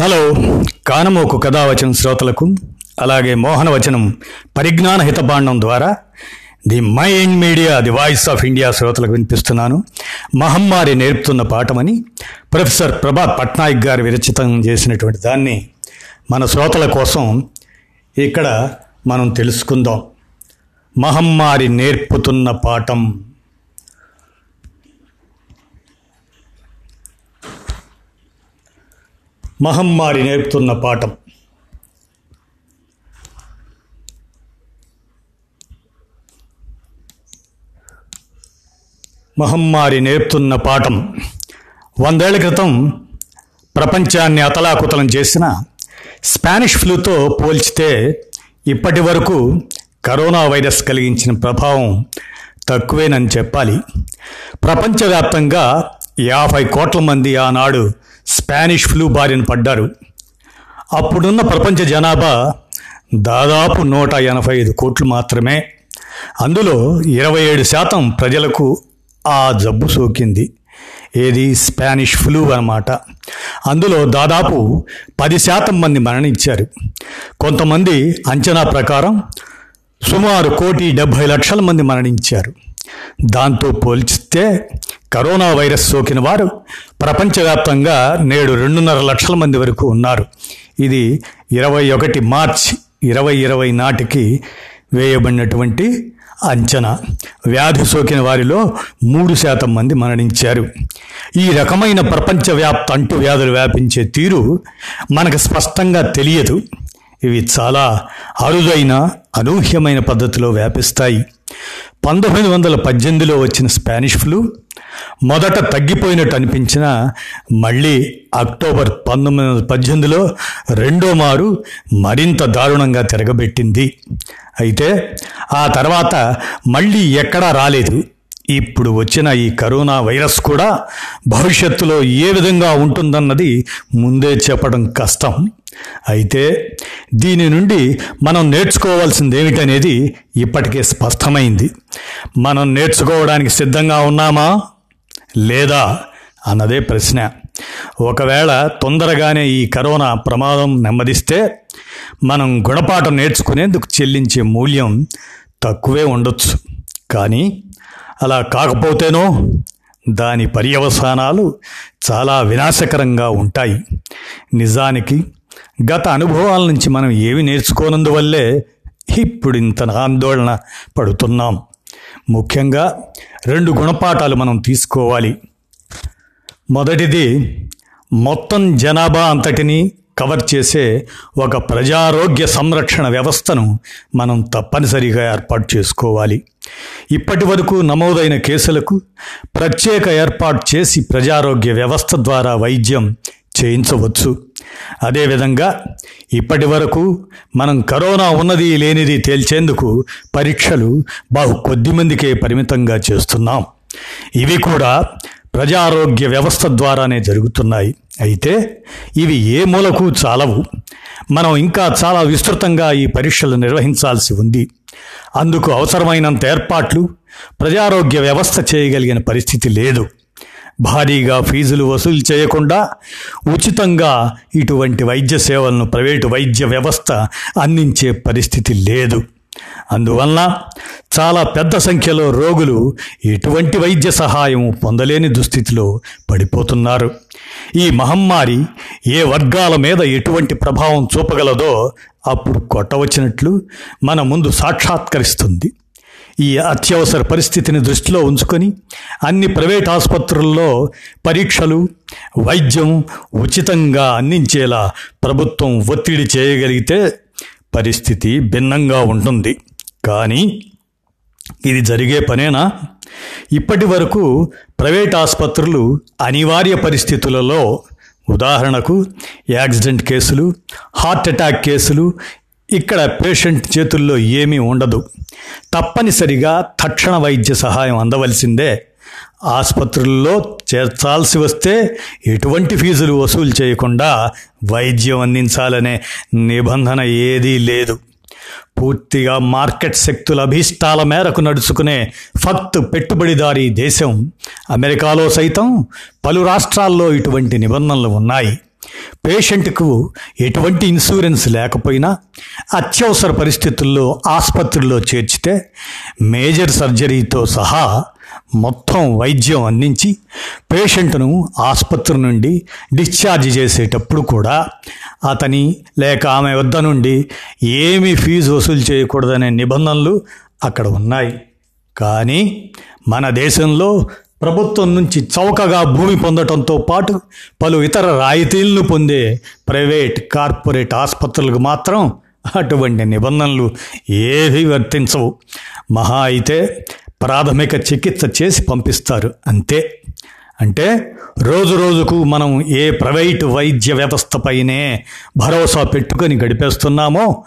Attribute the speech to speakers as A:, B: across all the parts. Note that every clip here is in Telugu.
A: హలో. కానమోకు కథావచనం శ్రోతలకు అలాగే మోహనవచనం పరిజ్ఞాన హితపాండం ద్వారా the mind media the voice of India శ్రోతలకు వినిపిస్తున్నాను. మహమ్మారి నేర్పుతున్న పాఠమని ప్రొఫెసర్ ప్రభాత్ పట్నాయక్ గారు విరచితం చేసినటువంటి దాన్ని మన శ్రోతల కోసం ఇక్కడ మనం తెలుసుకుందాం. మహమ్మారి నేర్పుతున్న పాఠం. మహమ్మారి నేర్పుతున్న పాఠం. మహమ్మారి నేర్పుతున్న పాఠం. వందేళ్ళ క్రితం ప్రపంచాన్ని అతలాకుతలం చేసిన స్పానిష్ ఫ్లూతో పోల్చితే ఇప్పటి వరకు కరోనా వైరస్ కలిగించిన ప్రభావం తక్కువేనని చెప్పాలి. ప్రపంచవ్యాప్తంగా యాభై కోట్ల మంది ఆనాడు స్పానిష్ ఫ్లూ బారిన పడ్డారు. అప్పుడున్న ప్రపంచ జనాభా దాదాపు నూట ఎనభై ఐదు కోట్లు మాత్రమే. అందులో ఇరవై ఏడు శాతం ప్రజలకు ఆ జబ్బు సోకింది. ఏది? స్పానిష్ ఫ్లూ అన్నమాట. అందులో దాదాపు పది శాతం మంది మరణించారు. కొంతమంది అంచనా ప్రకారం సుమారు కోటి డెబ్భై లక్షల మంది మరణించారు. దాంతో పోల్చితే కరోనా వైరస్ సోకిన వారు ప్రపంచవ్యాప్తంగా నేడు రెండున్నర లక్షల మంది వరకు ఉన్నారు. ఇది ఇరవై ఒకటి మార్చ్ ఇరవై ఇరవై నాటికి వేయబడినటువంటి అంచనా. వ్యాధి సోకిన వారిలో మూడు శాతం మంది మరణించారు. ఈ రకమైన ప్రపంచవ్యాప్త అంటువ్యాధులు వ్యాపించే తీరు మనకు స్పష్టంగా తెలియదు. ఇవి చాలా అరుదైన అనూహ్యమైన పద్ధతిలో వ్యాపిస్తాయి. పంతొమ్మిది వందల పద్దెనిమిదిలో వచ్చిన స్పానిష్ ఫ్లూ మొదట తగ్గిపోయినట్టు అనిపించిన మళ్ళీ అక్టోబర్ పంతొమ్మిది వందల పద్దెనిమిదిలో రెండో మారు మరింత దారుణంగా తిరగబెట్టింది. అయితే ఆ తర్వాత మళ్ళీ ఎక్కడా రాలేదు. ఇప్పుడు వచ్చిన ఈ కరోనా వైరస్ కూడా భవిష్యత్తులో ఏ విధంగా ఉంటుందన్నది ముందే చెప్పడం కష్టం. అయితే దీని నుండి మనం నేర్చుకోవాల్సింది ఏమిటనేది ఇప్పటికే స్పష్టమైంది. మనం నేర్చుకోవడానికి సిద్ధంగా ఉన్నామా? లేదా? అన్నదే ప్రశ్న. ఒకవేళ తొందరగానే ఈ కరోనా ప్రమాదం నెమ్మదిస్తే మనం గుణపాఠం నేర్చుకునేందుకు చెల్లించే మూల్యం తక్కువే ఉండొచ్చు. కానీ అలా కాకపోతేనో దాని పర్యవసానాలు చాలా వినాశకరంగా ఉంటాయి. నిజానికి గత అనుభవాల నుంచి మనం ఏమి నేర్చుకోనందువల్లే ఇప్పుడు ఇంత ఆందోళన పడుతున్నాం. ముఖ్యంగా రెండు గుణపాఠాలు మనం తీసుకోవాలి. మొదటిది మొత్తం జనాభా అంతటిని కవర్ చేసే ఒక ప్రజారోగ్య సంరక్షణ వ్యవస్థను మనం తప్పనిసరిగా ఏర్పాటు చేసుకోవాలి. ఇప్పటి వరకు నమోదైన కేసులకు ప్రత్యేక ఏర్పాటు చేసి ప్రజారోగ్య వ్యవస్థ ద్వారా వైద్యం చేయించవచ్చు. అదేవిధంగా ఇప్పటి వరకు మనం కరోనా ఉన్నది లేనిది తేల్చేందుకు పరీక్షలు బహు కొద్ది మందికే పరిమితంగా చేస్తున్నాం. ఇవి కూడా ప్రజారోగ్య వ్యవస్థ ద్వారానే జరుగుతున్నాయి. అయితే ఇవి ఏ మూలకు చాలవు. మనం ఇంకా చాలా విస్తృతంగా ఈ పరీక్షలు నిర్వహించాల్సి ఉంది. అందుకు అవసరమైనంత ఏర్పాట్లు ప్రజారోగ్య వ్యవస్థ చేయగలిగిన పరిస్థితి లేదు. భారీగా ఫీజులు వసూలు చేయకుండా ఉచితంగా ఇటువంటి వైద్య సేవలను ప్రైవేటు వైద్య వ్యవస్థ అందించే పరిస్థితి లేదు. అందువలన చాలా పెద్ద సంఖ్యలో రోగులు ఎటువంటి వైద్య సహాయం పొందలేని దుస్థితిలో పడిపోతున్నారు. ఈ మహమ్మారి ఏ వర్గాల మీద ఎటువంటి ప్రభావం చూపగలదో అప్పుడు కొట్టవచ్చినట్లు మన ముందు సాక్షాత్కరిస్తుంది. ఈ అత్యవసర పరిస్థితిని దృష్టిలో ఉంచుకొని అన్ని ప్రైవేట్ ఆసుపత్రుల్లో పరీక్షలు వైద్యం ఉచితంగా అందించేలా ప్రభుత్వం ఒత్తిడి చేయగలిగితే పరిస్థితి భిన్నంగా ఉంటుంది. కానీ ఇది జరిగే పనేనా? ఇప్పటి వరకు ప్రైవేట్ ఆసుపత్రులు అనివార్య పరిస్థితులలో ఉదాహరణకు యాక్సిడెంట్ కేసులు హార్ట్ అటాక్ కేసులు ఇక్కడ పేషెంట్ చేతుల్లో ఏమీ ఉండదు. తప్పనిసరిగా తక్షణ వైద్య సహాయం అందవలసిందే. ఆసుపత్రుల్లో చేర్చాల్సి వస్తే ఎటువంటి ఫీజులు వసూలు చేయకుండా వైద్యం అందించాలనే నిబంధన ఏదీ లేదు. పూర్తిగా మార్కెట్ శక్తుల అభీష్టాల మేరకు నడుచుకునే ఫక్త్ పెట్టుబడిదారీ దేశం అమెరికాలో సైతం పలు రాష్ట్రాల్లో ఇటువంటి నిబంధనలు ఉన్నాయి. పేషెంట్కు ఎటువంటి ఇన్సూరెన్స్ లేకపోయినా అత్యవసర పరిస్థితుల్లో ఆసుపత్రిలో చేర్చితే మేజర్ సర్జరీతో సహా మొత్తం వైద్యం అందించి పేషెంట్ను ఆసుపత్రి నుండి డిశ్చార్జ్ చేసేటప్పుడు కూడా అతని లేక ఆమె వద్ద నుండి ఏమీ ఫీజు వసూలు చేయకూడదనే నిబంధనలు అక్కడ ఉన్నాయి. కానీ మన దేశంలో ప్రభుత్వం నుంచి చౌకగా భూమి పొందటంతో పాటు పలు ఇతర రాయితీలను పొందే ప్రైవేట్ కార్పొరేట్ ఆసుపత్రులకు మాత్రం అటువంటి నిబంధనలు ఏవి వర్తించవు. మహా అయితే ప్రాథమిక చికిత్స చేసి పంపిస్తారు. అంతే. అంటే రోజు రోజుకు మనం ఏ ప్రైవేటు వైద్య వ్యవస్థపైనే భరోసా పెట్టుకొని గడిపేస్తున్నామో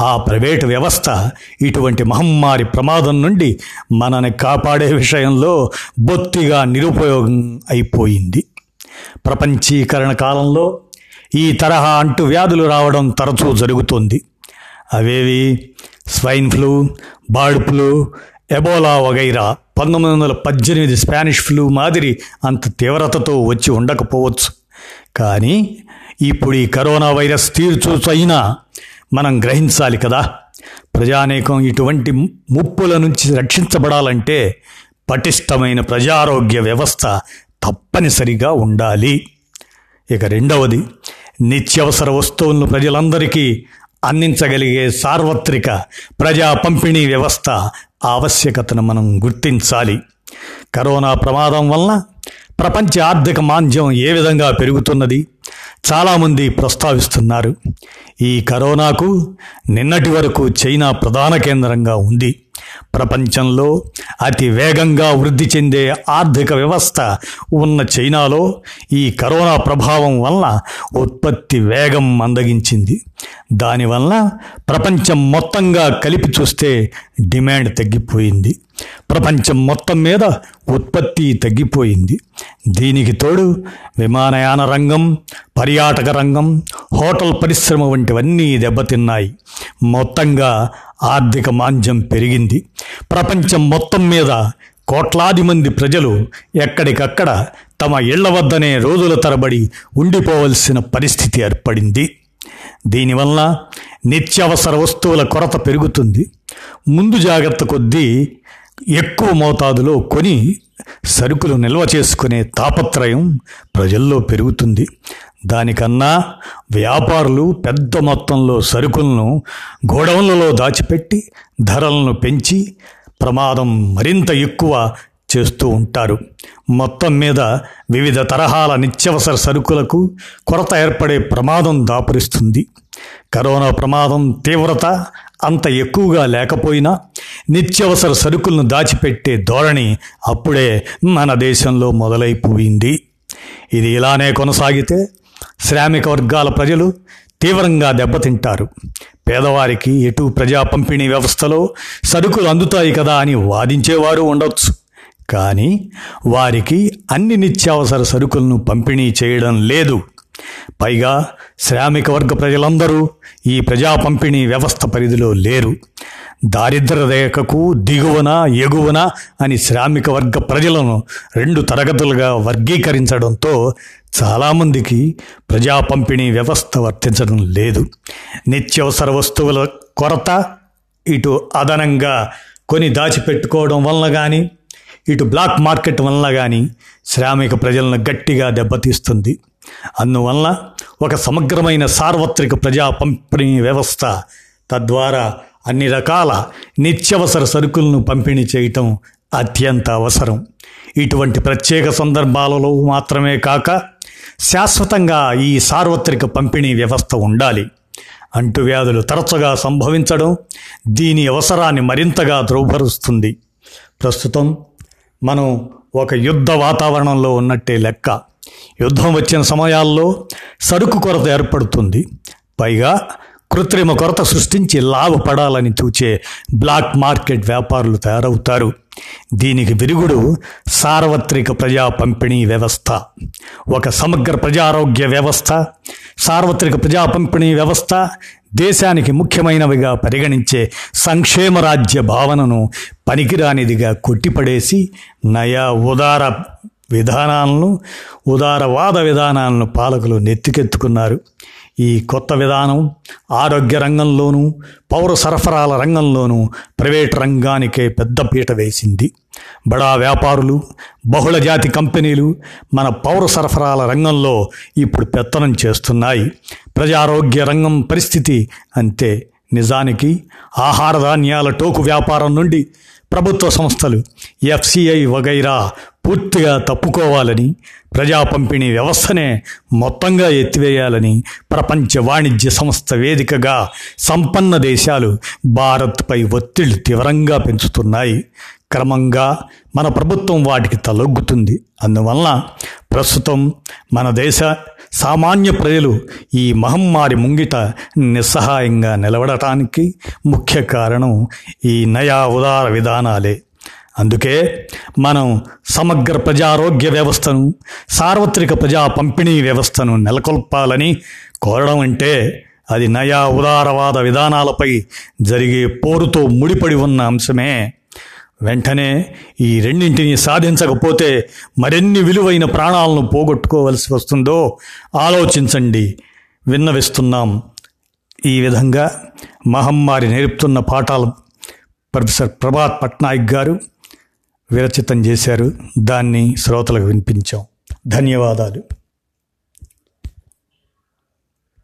A: ఆ ప్రైవేటు వ్యవస్థ ఇటువంటి మహమ్మారి ప్రమాదం నుండి మనని కాపాడే విషయంలో బొత్తిగా నిరుపయోగం అయిపోయింది. ప్రపంచీకరణ కాలంలో ఈ తరహా అంటువ్యాధులు రావడం తరచూ జరుగుతుంది. అవేవి? Swine flu bird flu Ebola వగైరా పంతొమ్మిది వందల పద్దెనిమిది స్పానిష్ ఫ్లూ మాదిరి అంత తీవ్రతతో వచ్చి ఉండకపోవచ్చు. కానీ ఇప్పుడు ఈ కరోనా వైరస్ తీర్చూచైనా మనం గ్రహించాలి కదా? ప్రజానేకం ఇటువంటి ముప్పుల నుంచి రక్షించబడాలంటే పటిష్టమైన ప్రజారోగ్య వ్యవస్థ తప్పనిసరిగా ఉండాలి. ఇక రెండవది నిత్యవసర వస్తువులను ప్రజలందరికీ అందించగలిగే సార్వత్రిక ప్రజా పంపిణీ వ్యవస్థ ఆవశ్యకతను మనం గుర్తించాలి. కరోనా ప్రమాదం వలన ప్రపంచ ఆర్థిక మాంద్యం ఏ విధంగా పెరుగుతున్నది? చాలామంది ప్రస్తావిస్తున్నారు. ఈ కరోనాకు నిన్నటి వరకు చైనా ప్రధాన కేంద్రంగా ఉంది. ప్రపంచంలో అతి వేగంగా వృద్ధి చెందే ఆర్థిక వ్యవస్థ ఉన్న చైనాలో ఈ కరోనా ప్రభావం వలన ఉత్పత్తి వేగం మందగించింది. దానివల్ల ప్రపంచం మొత్తంగా కలిపి చూస్తే డిమాండ్ తగ్గిపోయింది. ప్రపంచం మొత్తం మీద ఉత్పత్తి తగ్గిపోయింది. దీనికి తోడు విమానయాన రంగం పర్యాటక రంగం హోటల్ పరిశ్రమ వంటివన్నీ దెబ్బతిన్నాయి. మొత్తంగా ఆర్థిక మాంద్యం పెరిగింది. ప్రపంచం మొత్తం మీద కోట్లాది మంది ప్రజలు ఎక్కడికక్కడ తమ ఇళ్ళ వద్దనే రోజుల తరబడి ఉండిపోవలసిన పరిస్థితి ఏర్పడింది. దీనివల్ల నిత్యావసర వస్తువుల కొరత పెరుగుతుంది. ముందు జాగ్రత్త కొద్దీ ఎక్కువ మోతాదులో కొని సరుకులు నిల్వ చేసుకునే తాపత్రయం ప్రజల్లో పెరుగుతుంది. దానికన్నా వ్యాపారులు పెద్ద మొత్తంలో సరుకులను గోడౌన్లలో దాచిపెట్టి ధరలను పెంచి ప్రమాదం మరింత ఎక్కువ చేస్తూ ఉంటారు. మొత్తం మీద వివిధ తరహాల నిత్యవసర సరుకులకు కొరత ఏర్పడే ప్రమాదం దాపురిస్తుంది. కరోనా ప్రమాదం తీవ్రత అంత ఎక్కువగా లేకపోయినా నిత్యవసర సరుకులను దాచిపెట్టే ధోరణి అప్పుడే మన దేశంలో మొదలైపోయింది. ఇది ఇలానే కొనసాగితే శ్రామిక వర్గాల ప్రజలు తీవ్రంగా దెబ్బతింటారు. పేదవారికి ఎటు ప్రజా పంపిణీ వ్యవస్థలో సరుకులు అందుతాయి కదా అని వాదించేవారు ఉండొచ్చు. కానీ వారికి అన్ని నిత్యావసర సరుకులను పంపిణీ చేయడం లేదు. పైగా శ్రామిక వర్గ ప్రజలందరూ ఈ ప్రజా పంపిణీ వ్యవస్థ పరిధిలో లేరు. దారిద్ర రేఖకు దిగువన ఎగువన అని శ్రామిక వర్గ ప్రజలను రెండు తరగతులుగా వర్గీకరించడంతో చాలామందికి ప్రజా పంపిణీ వ్యవస్థ వర్తించడం లేదు. నిత్యవసర వస్తువుల కొరత ఇటు అదనంగా కొని దాచిపెట్టుకోవడం వలన కానీ ఇటు బ్లాక్ మార్కెట్ వలన కానీ శ్రామిక ప్రజలను గట్టిగా దెబ్బతీస్తుంది. అందువల్ల ఒక సమగ్రమైన సార్వత్రిక ప్రజా పంపిణీ వ్యవస్థ తద్వారా అన్ని రకాల నిత్యవసర సరుకులను పంపిణీ చేయటం అత్యంత అవసరం. ఇటువంటి ప్రత్యేక సందర్భాలలో మాత్రమే కాక శాశ్వతంగా ఈ సార్వత్రిక పంపిణీ వ్యవస్థ ఉండాలి. అంటువ్యాధులు తరచుగా సంభవించడం దీని అవసరాన్ని మరింతగా ధృవపరుస్తుంది ప్రస్తుతం మనం ఒక యుద్ధ వాతావరణంలో ఉన్నట్టే లెక్క. యుద్ధం వచ్చిన సమయాల్లో సరుకు కొరత ఏర్పడుతుంది. పైగా కృత్రిమ కొరత సృష్టించి లాభపడాలని చూచే బ్లాక్ మార్కెట్ వ్యాపారులు తయారవుతారు. దీనికి విరుగుడు సార్వత్రిక ప్రజా పంపిణీ వ్యవస్థ. ఒక సమగ్ర ప్రజారోగ్య వ్యవస్థ సార్వత్రిక ప్రజా పంపిణీ వ్యవస్థ దేశానికి ముఖ్యమైనవిగా పరిగణించే సంక్షేమ రాజ్య భావనను పనికిరానిదిగా కొట్టిపడేసి నయా ఉదార విధానాలను ఉదారవాద విధానాలను పాలకులు నెత్తికెత్తుకున్నారు. ఈ కొత్త విధానం ఆరోగ్య రంగంలోనూ పౌర సరఫరాల రంగంలోనూ ప్రైవేట్ రంగానికే పెద్ద పీట వేసింది. బడా వ్యాపారులు బహుళ జాతి కంపెనీలు మన పౌర సరఫరాల రంగంలో ఇప్పుడు పెత్తనం చేస్తున్నాయి. ప్రజారోగ్య రంగం పరిస్థితి అంతే. నిజానికి ఆహార ధాన్యాల టోకు వ్యాపారం నుండి ప్రభుత్వ సంస్థలు ఎఫ్సిఐ వగైరా పూర్తిగా తప్పుకోవాలని ప్రజా పంపిణీ వ్యవస్థనే మొత్తంగా ఎత్తివేయాలని ప్రపంచ వాణిజ్య సంస్థ వేదికగా సంపన్న దేశాలు భారత్పై ఒత్తిళ్ళు తీవ్రంగా పెంచుతున్నాయి. క్రమంగా మన ప్రభుత్వం వాటికి తలొగ్గుతుంది. అందువలన ప్రస్తుతం మన దేశ సామాన్య ప్రజలు ఈ మహమ్మారి ముంగిట నిస్సహాయంగా నిలబడటానికి ముఖ్య కారణం ఈ నయా ఉదార విధానాలే. అందుకే మనం సమగ్ర ప్రజారోగ్య వ్యవస్థను సార్వత్రిక ప్రజా పంపిణీ వ్యవస్థను నెలకొల్పాలని కోరడం అంటే అది నయా ఉదారవాద విధానాలపై జరిగే పోరుతో ముడిపడి ఉన్న అంశమే. వెంటనే ఈ రెండింటిని సాధించకపోతే మరెన్ని విలువైన ప్రాణాలను పోగొట్టుకోవలసి వస్తుందో ఆలోచించండి. విన్నవిస్తున్నాం. ఈ విధంగా మహమ్మారి నేర్పుతున్న పాఠాలు ప్రొఫెసర్ ప్రభాత్ పట్నాయక్ గారు విరచితం చేశారు. దాన్ని శ్రోతలకు వినిపించాం. ధన్యవాదాలు.